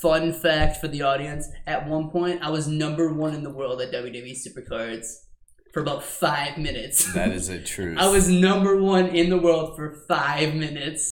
Fun fact for the audience: At one point, I was number one in the world at WWE Supercards for about five minutes. That is a truth. I was number one in the world for five minutes.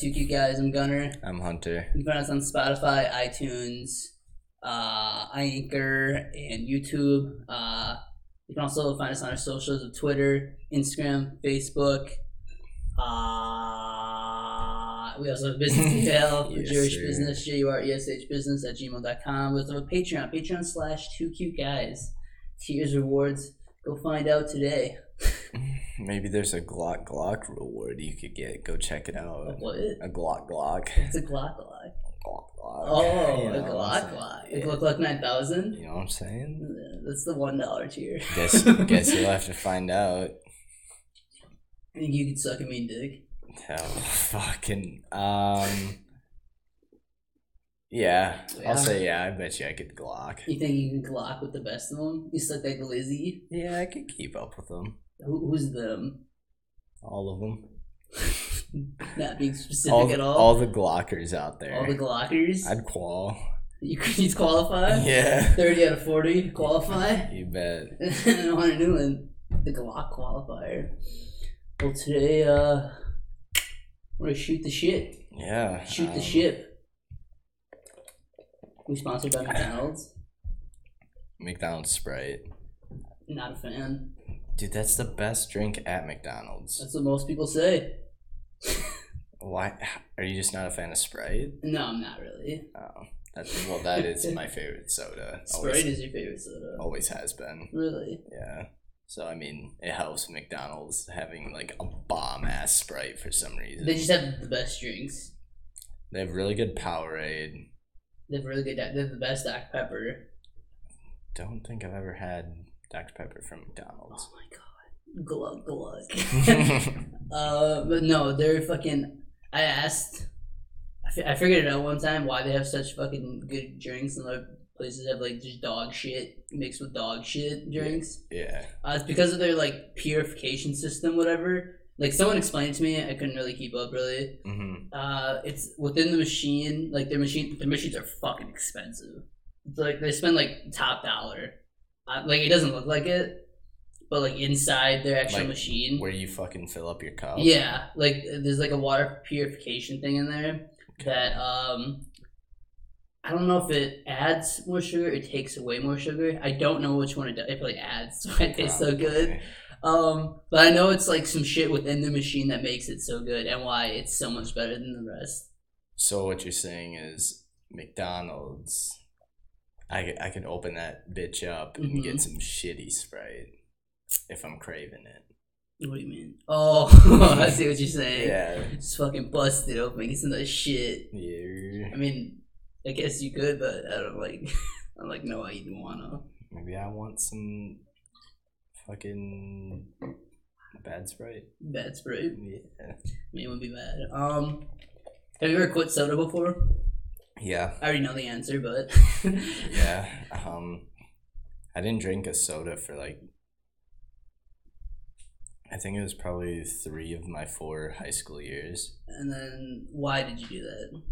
Two Cute Guys. I'm Gunner. I'm Hunter. You can find us on Spotify, iTunes, uh, Anchor, and YouTube. Uh, you can also find us on our socials of Twitter, Instagram, Facebook. Uh, we also have business detail for Yes, Jewish sir. business, J U R E S H business at gmail.com. We also have a Patreon, Patreon slash two cute guys. Tiers rewards. Go find out today. Maybe there's a Glock Glock reward you could get. Go check it out. What? A Glock Glock. It's a Glock Glock. Glock Glock. Oh, You a know I'm Glock? Glock. It look like 9000. You know what I'm saying? That's the one dollar tier. Guess guess you'll have to find out. I think you could suck a mean dick. Oh, fucking um. Yeah, Yeah. I'll say yeah. I bet you I could Glock. You think you can Glock with the best of them? You suck like Lizzie. Yeah, I could keep up with them. Who, who's them? All of them. Not being specific All, at all. all the Glockers out there. All the Glockers. I'd qual. You could qualify. Yeah. Thirty out of forty qualify. You bet. and on a new one, the Glock qualifier. Well, today, uh, we're gonna shoot the shit. Yeah. Shoot the um, ship. We sponsored by McDonald's. McDonald's Sprite. Not a fan. Dude, that's the best drink at McDonald's. That's what most people say. Why? Are you just not a fan of Sprite? No, I'm not really. Oh, that's well. That is my favorite soda. Sprite Always, is your favorite soda. always has been. Really? Yeah. So I mean, it helps McDonald's having like a bomb ass Sprite for some reason. They just have the best drinks. They have really good Powerade. They have really good. They have the best Dr Pepper. Don't think I've ever had Dr Pepper from McDonald's. Oh my god, glug glug. uh, but no, they're fucking. I asked. I, figured it out one time why they have such fucking good drinks and other places have like just dog shit mixed with dog shit drinks. yeah. Uh, it's because of their like purification system, whatever. Like someone explained to me, I couldn't really keep up really. hmm Uh, it's within the machine. Like their machine, their machines are fucking expensive. It's like they spend like top dollar. Uh, like it doesn't look like it, but like inside their actual Like, machine. Where you fucking fill up your cup. Yeah, like there's like a water purification thing in there that um, I don't know if it adds more sugar. or It takes away more sugar. I don't know which one it does. It probably adds. Why it tastes so good. Um, but I know it's like some shit within the machine that makes it so good and why it's so much better than the rest. So what you're saying is McDonald's. I could, I could open that bitch up and Mhm. get some shitty Sprite if I'm craving it. What do you mean? Oh, I see what you're saying. Yeah. Just fucking busted open, get some of that shit. Yeah. I mean, I guess you could, but I don't like. I don't like no, I you'd wanna. Maybe I want some fucking bad Sprite. Bad Sprite. Yeah. I mean, it would be bad. Um, have you ever quit soda before? Yeah. I already know the answer, but Yeah. Um, I didn't drink a soda for like. I think it was probably three of my four high school years. And then why did you do that?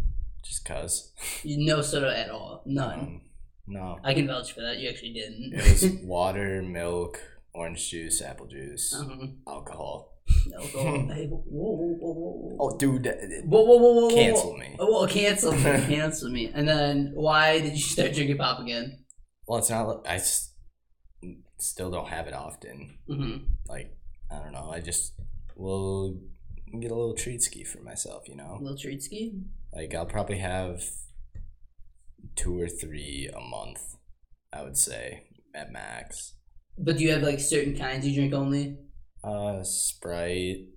Just cause. You no soda at all, none. Um, no. I can vouch for that. You actually didn't. It was water, milk, orange juice, apple juice, uh-huh. alcohol. Hey, whoa, whoa, whoa, whoa. Oh, dude, Whoa, whoa, whoa, whoa, cancel me. Oh, well, cancel me. cancel me. And then why did you start drinking pop again? Well, it's not. I s- still don't have it often. Mm-hmm. Like I don't know. I just will get a little treat ski for myself. You know, A little treat ski. like I'll probably have two or three a month. I would say at max. But do you have like certain kinds you drink only? Uh, Sprite,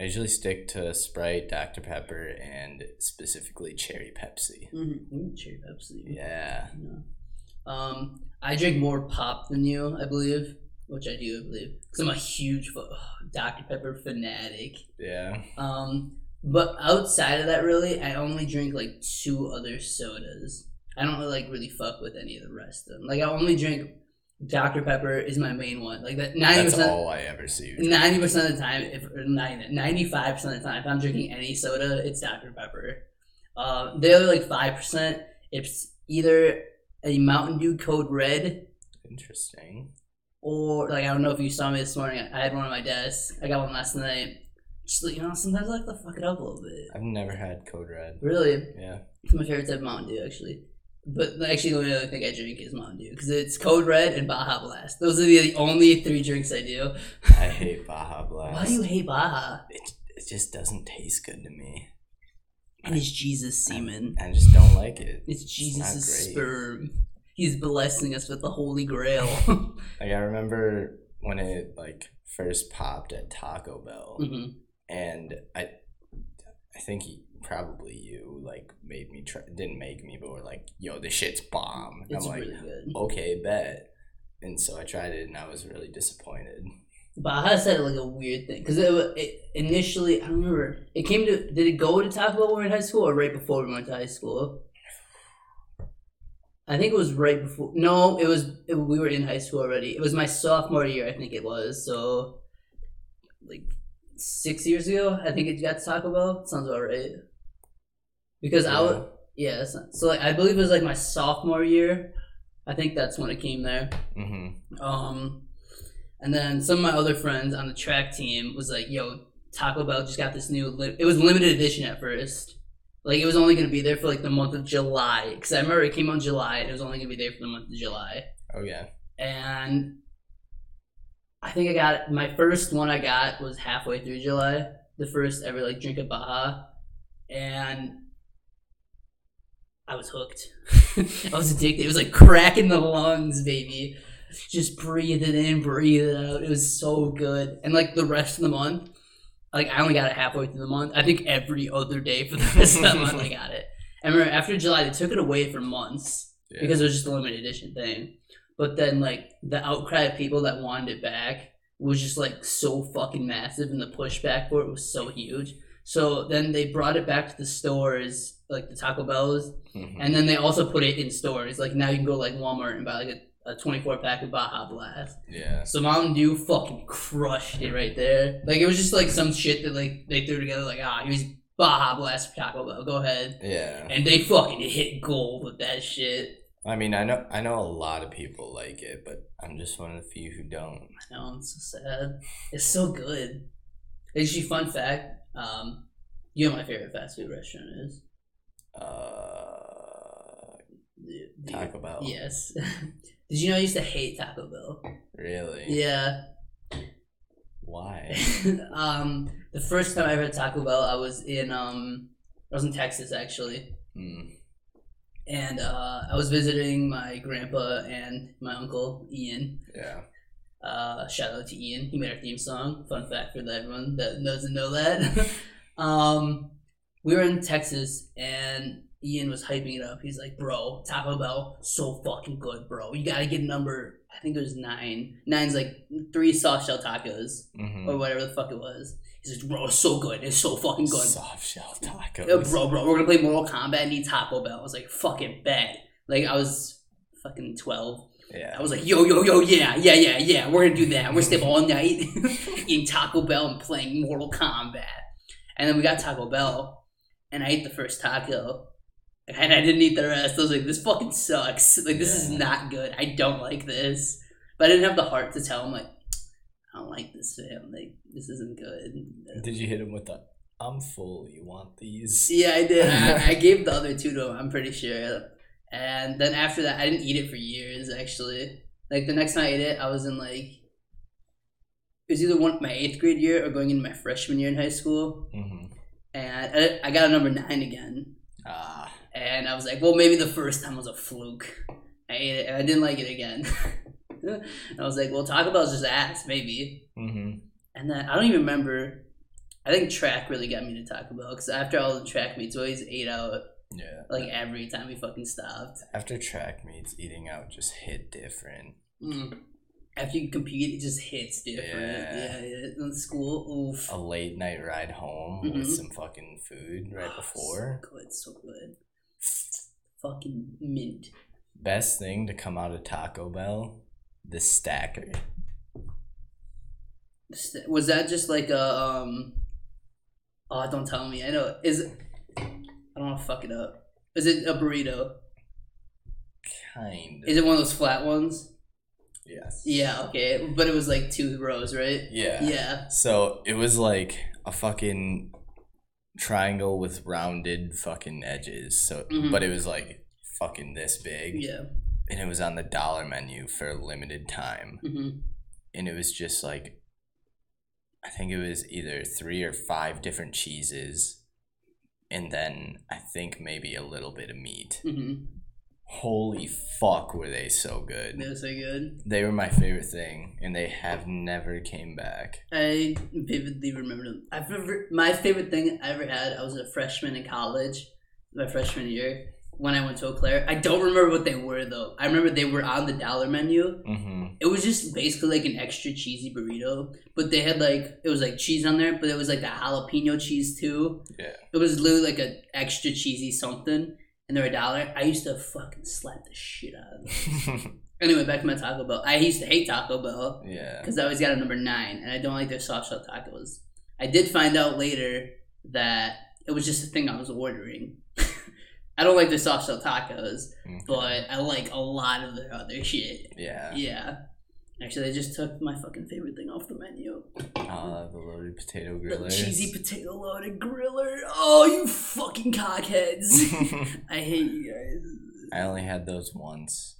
I usually stick to Sprite, Dr Pepper, and specifically cherry Pepsi. Mm-hmm. Cherry Pepsi. Yeah. Yeah. Um, I drink more pop than you, I believe, which I do, I believe, because I'm a huge fu- Dr Pepper fanatic. Yeah. Um, but outside of that, really, I only drink like two other sodas. I don't really, like really fuck with any of the rest of them. Like I only drink Dr Pepper is my main one. Like that ninety That's percent. all I ever see. Ninety percent of the time, if ninety-five percent of the time, if I'm drinking any soda, it's Dr Pepper. Uh, the other like five percent, it's either a Mountain Dew Code Red Interesting. or like I don't know if you saw me this morning. I had one on my desk. I got one last night. Just you know, sometimes I like to fuck it up a little bit. I've never had Code Red. Really, Yeah. it's my favorite type of Mountain Dew actually. But actually, the only other thing I drink is Mountain Dew because it's Code Red and Baja Blast. Those are the only three drinks I do. I hate Baja Blast. Why do you hate Baja? It, it just doesn't taste good to me. And it's Jesus semen. I just don't like it. It's Jesus' sperm. He's blessing us with the Holy Grail. Like I remember when it like first popped at Taco Bell, hmm and I, I think he, probably you like made me try. Didn't make me, but were like, "Yo, this shit's bomb." And It's I'm like, really good. "Okay, bet." And so I tried it, and I was really disappointed. but Baja said like a weird thing because it, it initially I don't remember it came to did it go to Taco Bell when we were in high school or right before we went to high school? I think it was right before. No, it was it, we were in high school already. It was my sophomore year, I think it was. So, like six years ago, I think it got to Taco Bell. Sounds about right. Because I was yeah, not, so like I believe it was like my sophomore year. I think that's when it came there. Mm-hmm. Um, and then some of my other friends on the track team was like, "Yo, Taco Bell just got this new. Li- it was limited edition at first. Like it was only gonna be there for like the month of July. Because I remember it came on July. and It was only gonna be there for the month of July. Oh yeah. And I think I got my first one. I got was halfway through July. The first ever like drink of Baja, and I was hooked. I was addicted. It was like cracking the lungs, baby. Just breathe it in, breathe it out. It was so good. And like the rest of the month, like I only got it halfway through the month. I think every other day for the rest of that month I got it. I remember after July they took it away for months yeah. because it was just a limited edition thing. But then like the outcry of people that wanted it back was just like so fucking massive and the pushback for it was so huge. So then they brought it back to the stores, like the Taco Bells, Mhm. and then they also put it in stores. Like now you can go like Walmart and buy like a, a 24 pack of Baja Blast. yeah. So Mountain Dew fucking crushed it right there. Like it was just like some shit that like they threw together like ah here's Baja Blast for Taco Bell. Go ahead. Yeah. And they fucking hit gold with that shit. I mean, I know I know a lot of people like it, but I'm just one of the few who don't. I know, it's so sad. It's so good. Actually, fun fact, um, you know my favorite fast food restaurant is? Uh, Taco Bell. Yes. Did you know I used to hate Taco Bell? Really? Yeah. Why? um, the first time I ever had Taco Bell, I was in um, I was in Texas actually, Hmm. and uh, I was visiting my grandpa and my uncle Ian. Yeah. Uh, shout out to Ian. He made our theme song. Fun fact for that everyone that doesn't know that. um, we were in Texas and Ian was hyping it up. He's like, "Bro, Taco Bell, so fucking good, bro. You gotta get number. I think it was nine. Nine's like three soft shell tacos Mm-hmm. or whatever the fuck it was." He's like, "Bro, it's so good. It's so fucking good." Soft shell tacos. Bro, bro, we're gonna play Mortal Kombat and eat Taco Bell. I was like, fucking bet. Like I was fucking twelve. Yeah. I was like, yo, yo, yo, yeah, yeah, yeah, yeah. We're gonna do that. We're gonna stay all night eating Taco Bell and playing Mortal Kombat. And then we got Taco Bell, and I ate the first taco, and I didn't eat the rest. I was like, this fucking sucks. Like this is not good. I don't like this. But I didn't have the heart to tell him like, I don't like this, fam. Like this isn't good. Did you hit him with the? I'm full. You want these? Yeah, I did. I, I gave the other two to him. I'm pretty sure. And then after that, I didn't eat it for years. Actually, like the next time I ate it, I was in like it was either one my eighth grade year or going into my freshman year in high school, Mm-hmm. And I, got a number nine again. Ah. And I was like, well, maybe the first time was a fluke. I ate it and I didn't like it again. and I was like, well, Taco Bell's just ass, maybe. Mm-hmm. And then I don't even remember. I think track really got me to Taco Bell because after all the track meets, we always ate out Yeah. like every time we fucking stopped. After track meets, eating out just hit different. Mm. After you compete, it just hits different. Yeah. Yeah, yeah. In school, oof. A late night ride home Mhm. with some fucking food right before. So good, so good. Fucking mint. Best thing to come out of Taco Bell, the stacker. Was that just like a um? Oh, don't tell me. I know. Is it? I don't want to fuck it up. Is it a burrito? Kind of. Is it one of those flat ones? Yes. Yeah. Okay, but it was like two rows, right? Yeah. Yeah. So it was like a fucking triangle with rounded fucking edges. So, Mhm. but it was like fucking this big, Yeah. and it was on the dollar menu for a limited time, Mm-hmm. and it was just like, I think it was either three or five different cheeses, and then I think maybe a little bit of meat. hmm Holy fuck, were they so good! They were so good. They were my favorite thing, and they have never came back. I vividly remember them. I've ever, my favorite thing I ever had. I was a freshman in college, my freshman year, when I went to Eau Claire. I don't remember what they were though. I remember they were on the dollar menu. Mm-hmm. It was just basically like an extra cheesy burrito, but they had like it was like cheese on there, but it was like a jalapeno cheese too. Yeah. It was literally like an extra cheesy something, and they're a dollar. I used to fucking slap the shit out of them. Anyway, back to my Taco Bell. I used to hate Taco Bell yeah. because I always got a number nine, and I don't like their soft shell tacos. I did find out later that it was just a thing I was ordering. I don't like their soft shell tacos, Okay. but I like a lot of their other shit. Yeah. Yeah. Actually, they just took my fucking favorite thing off the menu. Uh, the loaded potato The cheesy potato loaded griller. Oh, you fucking cockheads. I hate you guys. I only had those once.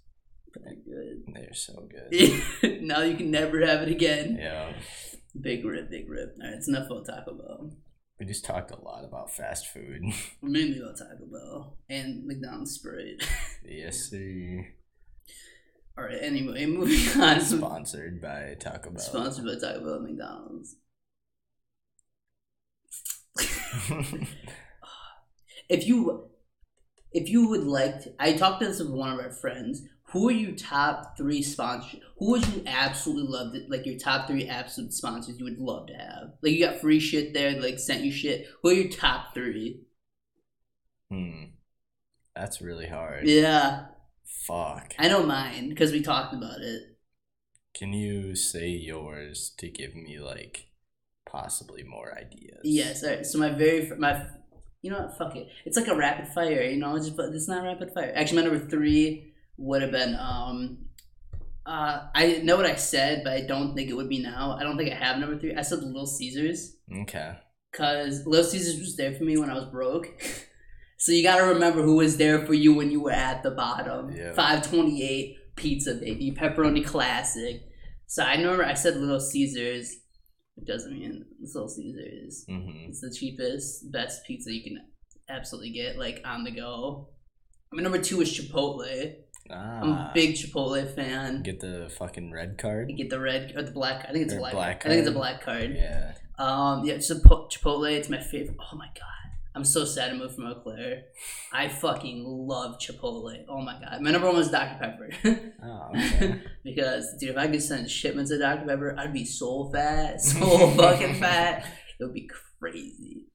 They're good. They're so good. now you can never have it again. yeah. Big rip, big rip. Alright, it's enough about Taco Bell. We just talked a lot about fast food. Mainly about Taco Bell and McDonald's Sprite. yes, sir. Alright, anyway, moving on. Sponsored by Taco Bell. Sponsored by Taco Bell and McDonald's. If you if you would like to, I talked to this with one of our friends. Who are your top three sponsors? Who would you absolutely love to like your top three absolute sponsors you would love to have? Like you got free shit there, like sent you shit. Who are your top three? hmm. That's really hard. Yeah. Fuck. I know mine because we talked about it. Can you say yours to give me like possibly more ideas? Yes. All right. So my very my, you know what? Fuck it. It's like a rapid fire. You know, just but it's not rapid fire. Actually, my number three would have been um. Uh, I know what I said, but I don't think it would be now. I don't think I have number three. I said Little Caesars Okay. because Little Caesars was there for me when I was broke. so you got to remember who was there for you when you were at the bottom. Yeah. Five twenty eight pizza baby pepperoni classic. So I remember I said Little Caesars. It doesn't mean it's Little Caesars. Mm-hmm. It's the cheapest, best pizza you can absolutely get, like on the go. My number two is Chipotle. I'm a Ah. big Chipotle fan. Get the fucking red card. Get the red or the black. I think it's black. black I think it's a card. black card. Yeah. Um, yeah, Chipotle. It's my favorite. Oh my god, I'm so sad to move from Eau Claire. I fucking love Chipotle. Oh my god, my number one was Dr Pepper. Oh, okay. because dude, if I could send shipments of Dr Pepper, I'd be so fat, so fucking fat. It would be crazy.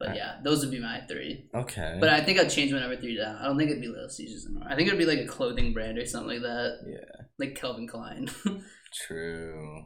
But yeah, those would be my three. okay. But I think I'd change my number three down. I don't think it'd be Little Caesars anymore. I think it'd be like a clothing brand or something like that, yeah. like Calvin Klein. True.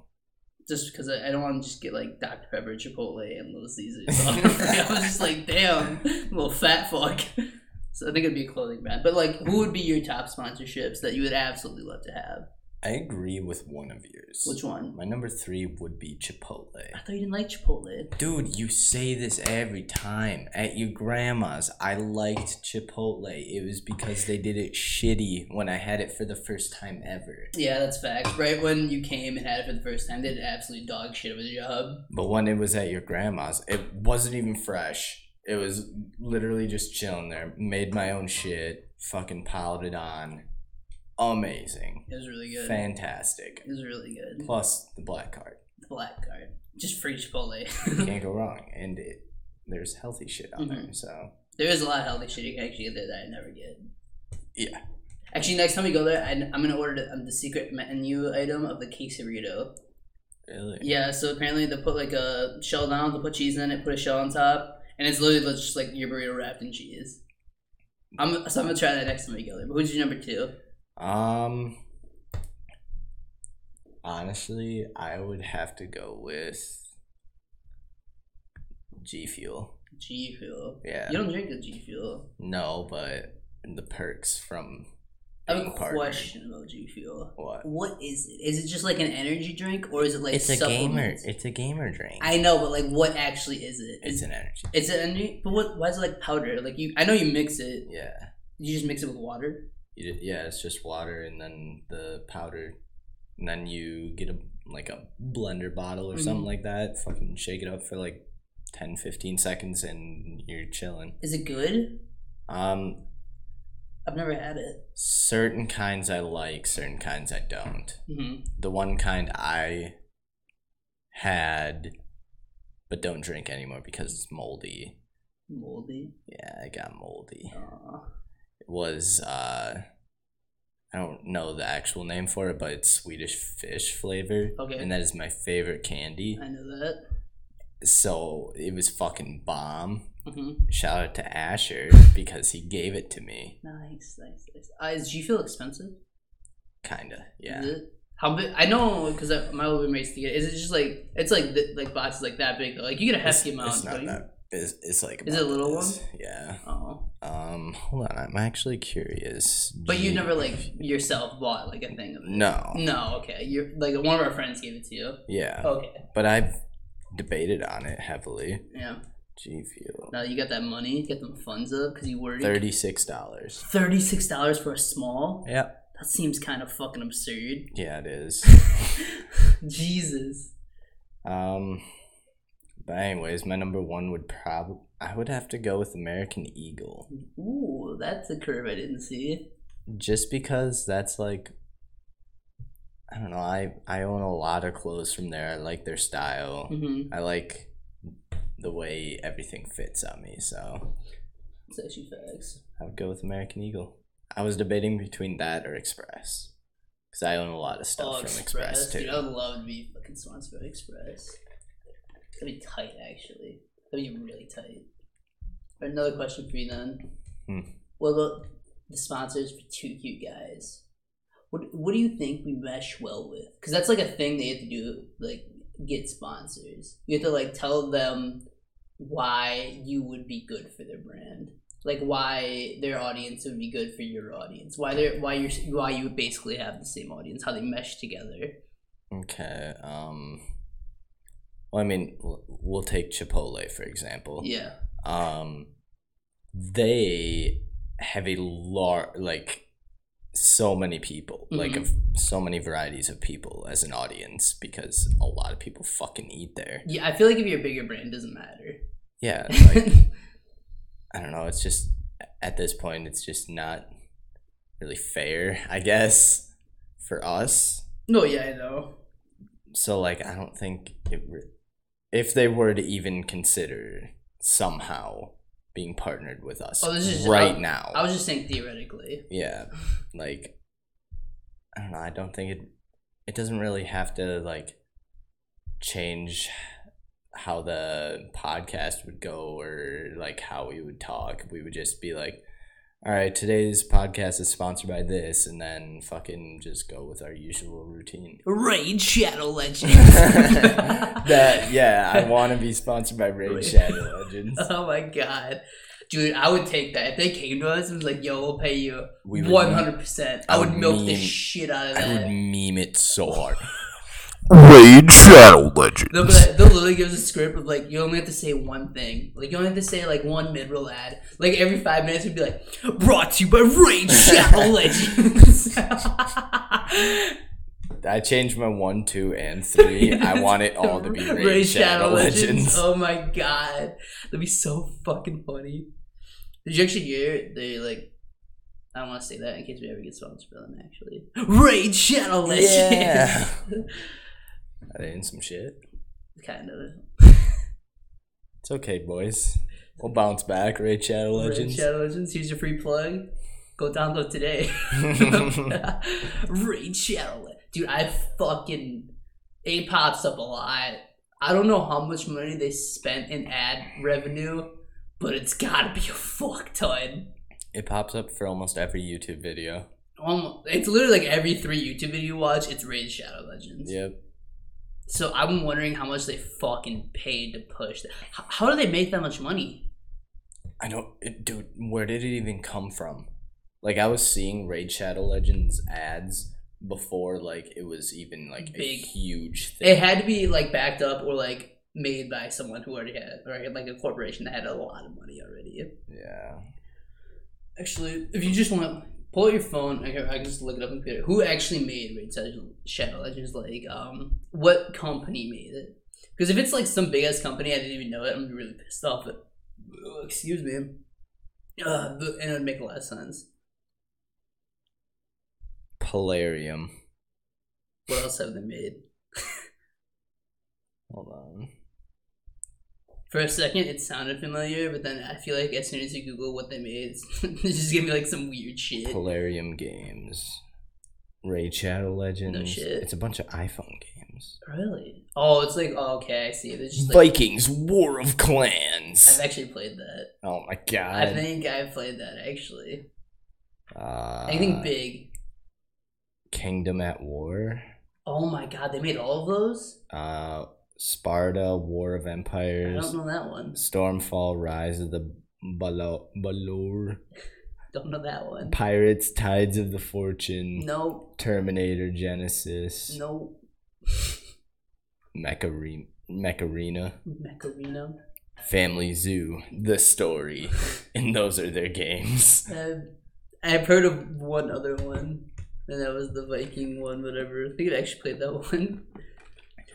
Just because I, I don't want to just get like Dr Pepper, Chipotle, and Little Caesars. So I was just like, damn, little fat fuck. So I think it'd be a clothing brand. But like, who would be your top sponsorships that you would absolutely love to have? I agree with one of yours. Which one? My number three would be Chipotle. I thought you didn't like Chipotle. Dude, you say this every time. At your grandma's, I liked Chipotle. It was because they did it shitty when I had it for the first time ever. Yeah, that's fact. Right when you came and had it for the first time, they did absolute dog shit of a job. But when it was at your grandma's, it wasn't even fresh. It was literally just chilling there. Made my own shit. Fucking piled it on. Amazing. It was really good. Fantastic. It was really good. Plus the black card. The black card. Just free Chipotle. Can't go wrong, and it, there's healthy shit on there. Mhm. So there is a lot of healthy shit you can actually get there that I never get. yeah, Actually, next time we go there, I, I'm gonna order the, um, the secret menu item of the quesarito. really. Yeah, so apparently they put like a shell down, they put cheese in it, put a shell on top, and it's literally just like your burrito wrapped in cheese. I'm so I'm gonna try that next time we go there. But who's your number two? Um. Honestly, I would have to go with G Fuel. G Fuel. Yeah. You don't drink the G Fuel. No, but the perks from I have a partnered. question about G Fuel. What? What is it? Is it just like an energy drink, or is it like it's a gamer. It's a gamer drink. I know, but like, what actually is it? it's Is an energy. it's an energy, but what? Why is it like powder? Like you, I know you mix it. Yeah. You just mix it with water. Yeah, it's just water and then the powder, and then you get a like a blender bottle or something Mhm. like that. Fucking shake it up for like 10, 15 seconds, and you're chilling. Is it good? Um, I've never had it. certain kinds I like, certain kinds I don't. hmm The one kind I had, but don't drink anymore because it's moldy. Moldy. Yeah, I got moldy. Aw. Was uh, I don't know the actual name for it, but it's Swedish fish flavor. Okay. And that is my favorite candy. I know that. So it was fucking bomb. hmm Shout out to Asher because he gave it to me. Nice, nice, nice. Uh, is G Fuel expensive? Kinda, yeah. How big? I know because my old roommates to get. Is it just like it's like th- like boxes like that big though? Like you get a It's, hefty amount. it's not you? that. It's, it's like. Is it a little this. Yeah. Oh, Um. Hold on. I'm actually curious. but you never like yourself bought like a thing of it. No. No, okay. You're like one of our friends gave it to you. Yeah. Okay, But I've debated on it heavily. yeah. G Fuel. Now you got that money, get them funds up because you worried. Thirty six dollars. Thirty six dollars for a small. Yeah. That seems kind of fucking absurd. Yeah, it is. Jesus. Um, but anyways, my number one would probably I would have to go with American Eagle, Ooh, that's a curve I didn't see. just because that's like I don't know. I I own a lot of clothes from there. I like their style. hmm I like the way everything fits on me. So It's actually facts. I would go with American Eagle. I was debating between that or Express, because I own a lot of stuff Oh, from Express too. Dude, I would love to be fucking sponsored by Express. That'd be tight, actually. That'd be really tight. Another question for you then. Hmm. What about the sponsors for Two Cute Guys? What What do you think we mesh well with? Because that's like a thing they have to do, like get sponsors. You have to like tell them why you would be good for their brand. Like why their audience would be good for your audience. Why they why you're why you would basically have the same audience. How they mesh together. Okay. Um. Well, I mean, we'll- take Chipotle for example. Yeah. Um, they have a large like so many people, like of so many varieties of people as an audience because a lot of people fucking eat there. Yeah, I feel like if you're a bigger brand, it doesn't matter. Yeah, like I don't know. It's just at this point, it's just not really fair, I guess, for us. no, yeah, I know. So like, I don't think it. Re- if they were to even consider somehow being partnered with us Oh, this is- right I- now, I was just saying theoretically. yeah, like I don't know. I don't think it. It doesn't really have to like change how the podcast would go or like how we would talk. We would just be like, all right, today's podcast is sponsored by this, and then fucking just go with our usual routine. Raid Shadow Legends. that yeah, I want to be sponsored by Raid Shadow Legends. oh my god. Dude, I would take that. If they came to us and was like, yo, we'll pay you We 100%, I I would would milk the shit out of them. I would meme it so hard. Raid Shadow Legends. They'll, be like, they'll literally give us a script of like, you only have to say one thing. Like, you only have to say like one mid roll ad. Like, every five minutes, we'd be like, brought to you by Raid Shadow Legends. I changed my one, two, and three. I want it all to be Raid, Shadow, Legends. Oh my god. That'd be so fucking funny. Did you actually hear they like I don't want to say that in case we ever get sponsored by them actually. Raid Shadow Legends. Yeah. Are they in some shit? kind of. It's okay, boys. We'll bounce back. Raid Shadow Legends. Raid Shadow Legends. Here's your free plug. Go download today. Raid Shadow. Dude, I fucking it pops up a lot. I don't know how much money they spent in ad revenue, but it's gotta be a fuck ton. It pops up for almost every YouTube video. Almost, it's literally like every three YouTube video you watch, it's Raid Shadow Legends. Yep. So I'm wondering how much they fucking paid to push that. How, how do they make that much money? I don't, it, dude. Where did it even come from? Like I was seeing Raid Shadow Legends ads before, like it was even like a Big. huge thing. It had to be like backed up or like made by someone who already had, or like a corporation that had a lot of money already. yeah. Actually, if you just want to pull out your phone, I can, I can just look it up on computer. Who actually made Raid Shadow Legends? Like, um, what company made it? Because if it's like some big ass company, I didn't even know it. I'm really pissed off. But uh, excuse me, uh, but- and it would make a lot of sense. Polarium. What else have they made? Hold on. For a second, it sounded familiar, but then I feel like as soon as you Google what they made, it's, it's just gonna be like some weird shit. Polarium Games. Raid Shadow Legends. No shit. It's a bunch of iPhone games. Really? Oh, it's like oh, okay, I see. It's just like Vikings War of Clans. I've actually played that. Oh my god. I think I've played that actually. uh, Anything big? Kingdom at War. Oh my god, they made all of those? Uh, Sparta, War of I Empires. don't know that one. Stormfall, Rise of the Balo- Balor. Don't know that one. Pirates, Tides of the Fortune. No, Terminator, Genisys. no. Mecharina. Mecharina. Macarena. Family Zoo, the story, and those are their games. Uh, I've heard of one other one, and that was the Viking one. Whatever. I think I actually played that one.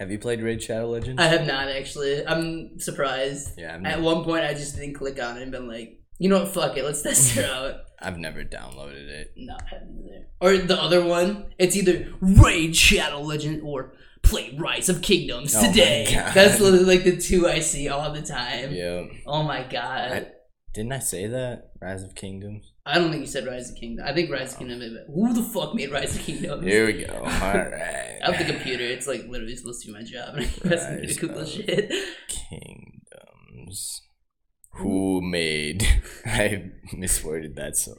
Have you played Raid Shadow Legends? I have not actually. I'm surprised. yeah, I've, At ne- one point, I just didn't click on it and been like, you know what? Fuck it. Let's test it out. I've never downloaded it. No, I haven't either. Or the other one, it's either Raid Shadow Legend or play Rise of Kingdoms Oh today. That's literally like the two I see all the time. Yeah. Oh my god. I- Didn't I say that? Rise of Kingdoms? I don't think you said Rise of Kingdom. I think Rise of Kingdom. Who the fuck made Rise of Kingdoms? Here we go. Alright. I have the computer. It's like literally supposed to be my job. And I me to Rise Google shit. Kingdoms. Who made? I misworded that so.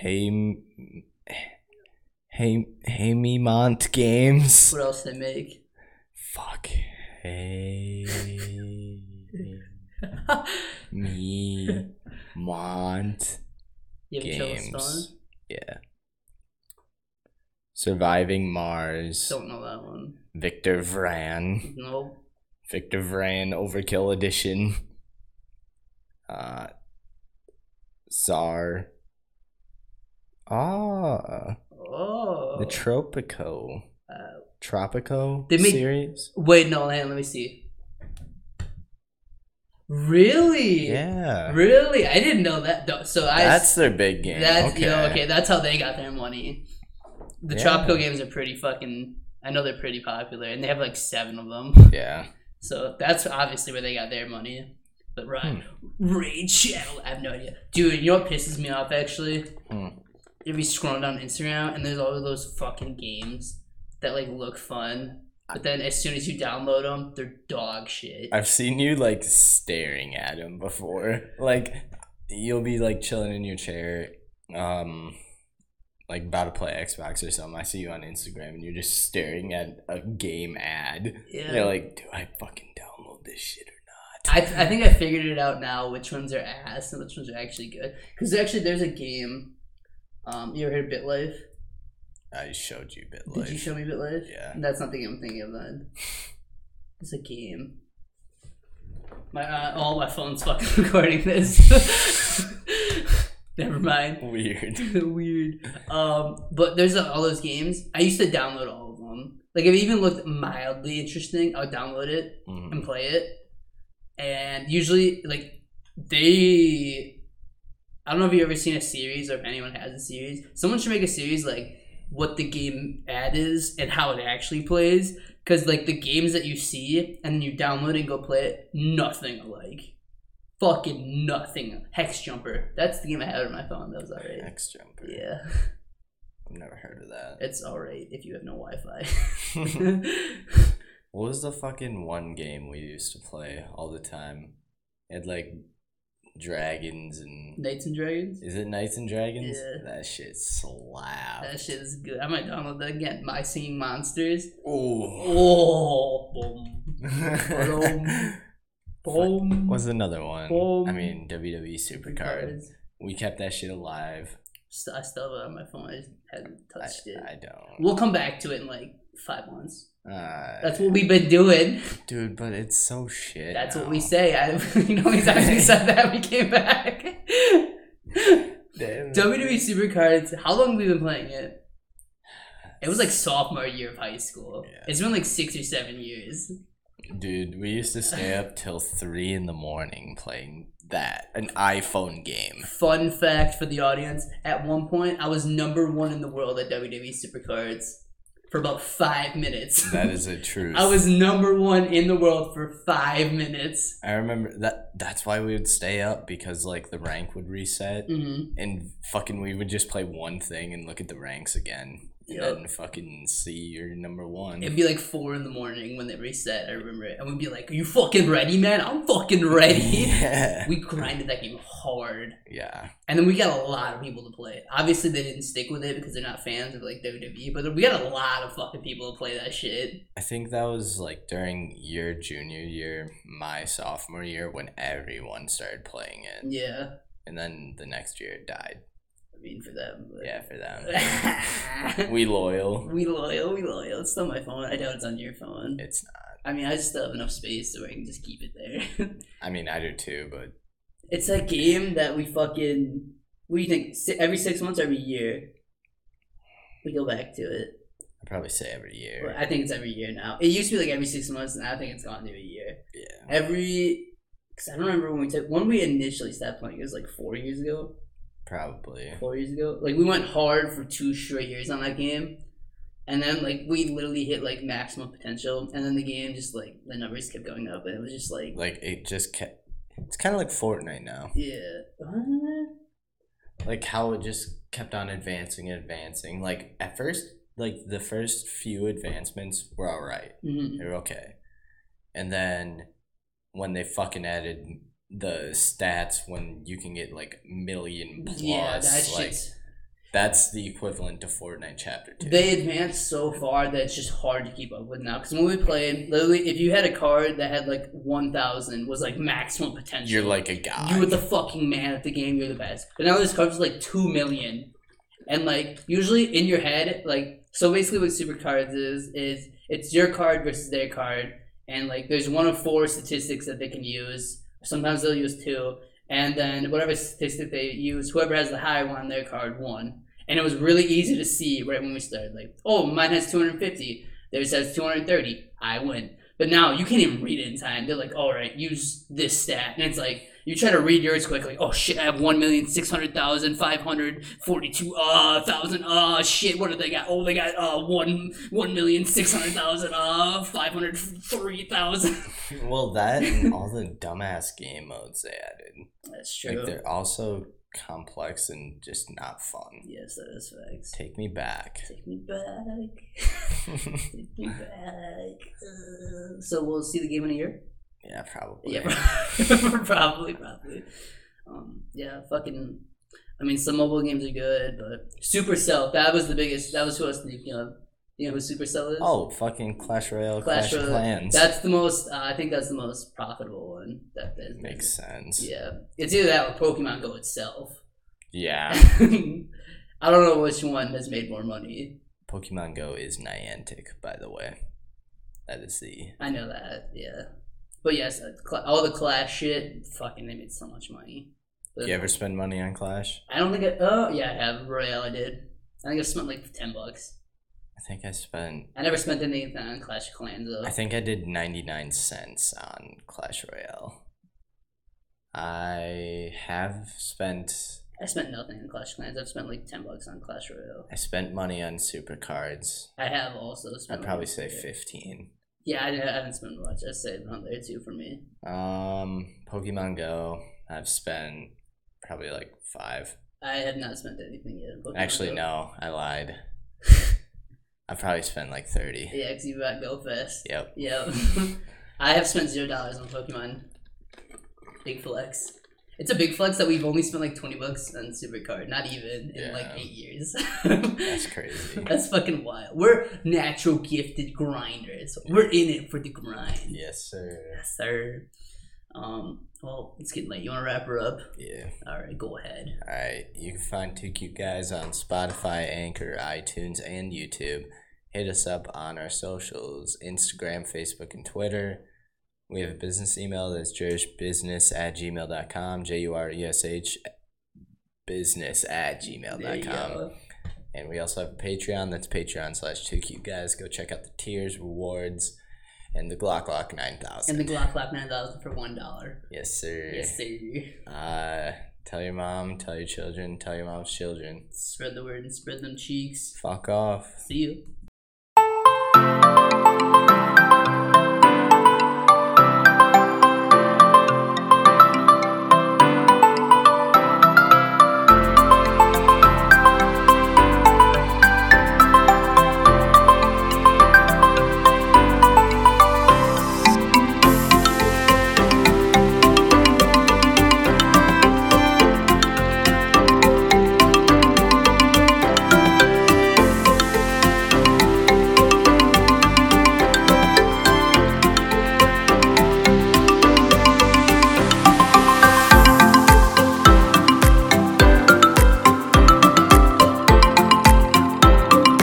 Hey, hey, Haemimont Games. What else they make? Fuck. Hey, me, Mont You have Yellowstone? Games. Yeah. Surviving Mars. Don't know that one. Victor Vran. Nope. Victor Vran Overkill Edition. Uh, Czar. Ah, Oh. the Tropico. Uh, Tropico They make- series? Wait, no, hang on, let me see. Really? Yeah. Really? I didn't know that. though. So I. That's their big game. That's okay. you know okay. That's how they got their money. The Yeah. Games are pretty fucking. I know they're pretty popular, and they have like seven of them. Yeah. So that's obviously where they got their money. But right, Hmm. Raid Shadow. I have no idea, dude. You know what pisses me off actually? Hmm. If you scroll down Instagram and there's all of those fucking games that like look fun, but then as soon as you download them, they're dog shit. I've seen you like staring at them before. Like you'll be like chilling in your chair, um, like about to play Xbox or something. I see you on Instagram and you're just staring at a game ad. Yeah. You're like, do I fucking download this shit or not? I, I think I figured it out now which ones are ass and which ones are actually good. Because actually, there's a game. Um, you ever heard of BitLife? I showed you BitLife. Did you show me BitLife? Yeah. That's not the game I'm thinking of then. It's a game. My uh, oh my phone's fucking recording this. Never mind. Weird. Weird. Um, but there's uh, all those games. I used to download all of them. Like if it even looked mildly interesting, I would download it Mhm. and play it. And usually, like they, I don't know if you've ever seen a series or if anyone has a series. Someone should make a series like what the game ad is and how it actually plays. Because like the games that you see and then you download and go play it, nothing alike. Fucking nothing. Hex Jumper. That's the game I had on my phone. That was alright. Hex Jumper. Yeah, I've never heard of that. it's alright if you have no Wi-Fi. What was the fucking one game we used to play all the time? It like dragons and Knights and Dragons. is it Knights and Dragons? Yeah. That shit slap. That shit is good. I might download that again. My Singing Monsters. Oh. Oh, boom, boom, boom. What's another one? Boom. I mean WWE Supercard. We kept that shit alive. I still have it on my phone. I haven't I, touched it. I don't. We'll come back to it in like five months. Uh, That's what we've been doing. dude, but it's so shit. That's what we say. I, you know, he's actually said that. We came back. Damn. WWE Supercards. How long have we been playing it? It was like sophomore year of high school. Yeah. It's been like six or seven years. Dude, we used to stay up till three in the morning playing that an iPhone game. Fun fact for the audience: At one point, I was number one in the world at WWE Supercards for about five minutes. That is a truth. I was number one in the world for five minutes. I remember that. That's why we would stay up because like the rank would reset hmm and fucking we would just play one thing and look at the ranks again and Yep. then fucking see your number one. It'd be like four in the morning when they reset. I remember it, and we'd be like, "Are you fucking ready, man? I'm fucking ready." yeah. we grinded that game hard, yeah. and then we got a lot of people to play it. Obviously, they didn't stick with it because they're not fans of like WWE, but we got a lot of fucking people to play that shit. I think that was like during your junior year, my sophomore year, when everyone started playing it, Yeah, and then the next year it died. Mean for them. But... Yeah, for them. We loyal. we loyal, we loyal. It's still my phone. I doubt it's on your phone. It's not. I mean, I just still have enough space so I can just keep it there. I mean, I do too, but it's a game that we fucking. What do you think? Every six months, every year, we go back to it. I'd probably say every year. I think it's every year now. It used to be like every six months, and now I think it's gone to a year. Yeah. Every. Because I don't remember when we took. When we initially stopped playing, it was like four years ago. Probably. Four years ago. Like, we went hard for two straight years on that game. And then, like, we literally hit, like, maximum potential. And then the game just, like, the numbers kept going up. And it was just like, Like it just kept. It's kind of like Fortnite now. yeah. What? Like how it just kept on advancing and advancing. Like at first, like the first few advancements were alright. Mhm. They were okay. And then when they fucking added the stats when you can get like million plus, Yeah, that like shit's. that's the equivalent to Fortnite Chapter Two. They advanced so far that it's just hard to keep up with now. Because when we played, literally, if you had a card that had like one thousand, was like maximum potential. You're like a god. you were the fucking man at the game. You're the best. But now this card's like two million, and like usually in your head, like so basically what super cards is is it's your card versus their card, and like there's one of four statistics that they can use. Sometimes they'll use two, and then whatever statistic they use, whoever has the higher one on their card won. And it was really easy to see right when we started. Like, oh, mine has 250. Theirs has 230. I win. But now you can't even read it in time. They're like, all right, use this stat. And it's like, you try to read yours quickly. Oh shit, I have 1,600,542 uh, thousand. Uh, shit, what do they got? Oh, they got uh, 1, 1,600,000 uh, 503,000. well, that and all the dumbass game modes they added. That's true. Like they're also complex and just not fun. yes, that is facts. Take me back. Take me back. Take me back. Uh, so we'll see the game in a year? Yeah, probably. Yeah, probably, probably. Um, yeah, fucking. I mean, some mobile games are good, but Supercell. That was the biggest. That was who I was thinking of. You know who Supercell is? Oh, fucking Clash Royale, Clash Clash. Clans. that's the most. Uh, I think that's the most profitable one. That, that makes sense. Yeah, it's either that or Pokemon Go itself. Yeah. I don't know which one has made more money. Pokemon Go is Niantic, by the way. That is the I know that. Yeah, but yes, uh, all the Clash shit. Fucking, they made so much money. Do you ever spend money on Clash? I don't think I. Oh yeah, I have Royale. I did. I think I spent like ten bucks. I think I spent I never spent anything on Clash Clans though. I think I did 99 cents on Clash Royale. I have spent I spent nothing on Clash Clans. I've spent like ten bucks on Clash Royale. I spent money on super cards. I have also spent. I'd probably say fifteen. Yeah, I, I haven't spent much. I say around there too for me. Um, Pokemon Go. I've spent probably like five. I have not spent anything yet. Pokemon Actually, Go. no, I lied. I probably spent like thirty. Yeah, because you got Go Fest. Yep. Yep. I have spent zero dollars on Pokemon. Big flex. It's a big flex that we've only spent like twenty bucks on Super Card. Not even in like eight years. That's crazy. That's fucking wild. We're natural gifted grinders. We're in it for the grind. Yes, sir. Yes, sir. Um. Well, it's getting late. You want to wrap her up? Yeah. All right, go ahead. All right. You can find Two Cute Guys on Spotify, Anchor, iTunes, and YouTube. Hit us up on our socials Instagram, Facebook, and Twitter. We have a business email that's jureshbusiness at gmail.com, J U R E S H business at gmail.com. And we also have a Patreon. That's Patreon slash two cute guys. Go check out the tiers, rewards, and the Glock Lock 9000. And the Glock Lock nine thousand for one dollar. yes, sir. Yes, sir. Uh, tell your mom, tell your children, tell your mom's children. Spread the word and spread them cheeks. Fuck off. See you.